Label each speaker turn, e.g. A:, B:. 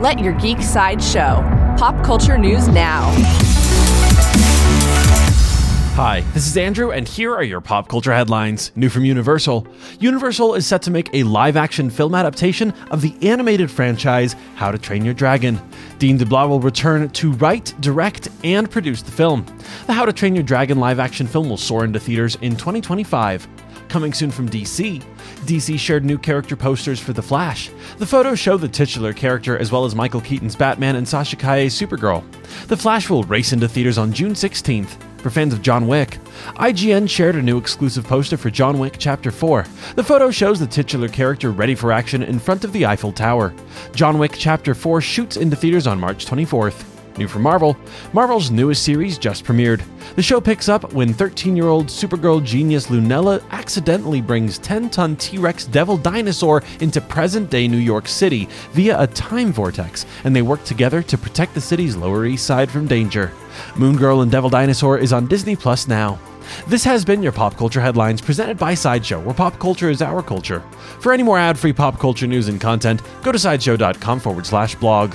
A: Let your geek side show. Pop culture news now.
B: Hi, this is Andrew, and here are your pop culture headlines. New from Universal. Universal is set to make a live action film adaptation of the animated franchise How to Train Your Dragon. Dean DeBlois will return to write, direct, and produce the film. The How to Train Your Dragon live action film will soar into theaters in 2025. Coming soon from DC, DC shared new character posters for The Flash. The photos show the titular character as well as Michael Keaton's Batman and Sasha Calle's Supergirl. The Flash will race into theaters on June 16th. For fans of John Wick, IGN shared a new exclusive poster for John Wick Chapter 4. The photo shows the titular character ready for action in front of the Eiffel Tower. John Wick Chapter 4 shoots into theaters on March 24th. New from Marvel, Marvel's newest series just premiered. The show picks up when 13 year old Supergirl genius Lunella accidentally brings 10 ton T Rex Devil Dinosaur into present day New York City via a time vortex, and they work together to protect the city's Lower East Side from danger. Moon Girl and Devil Dinosaur is on Disney Plus now. This has been your pop culture headlines presented by Sideshow, where pop culture is our culture. For any more ad free pop culture news and content, go to sideshow.com forward slash blog.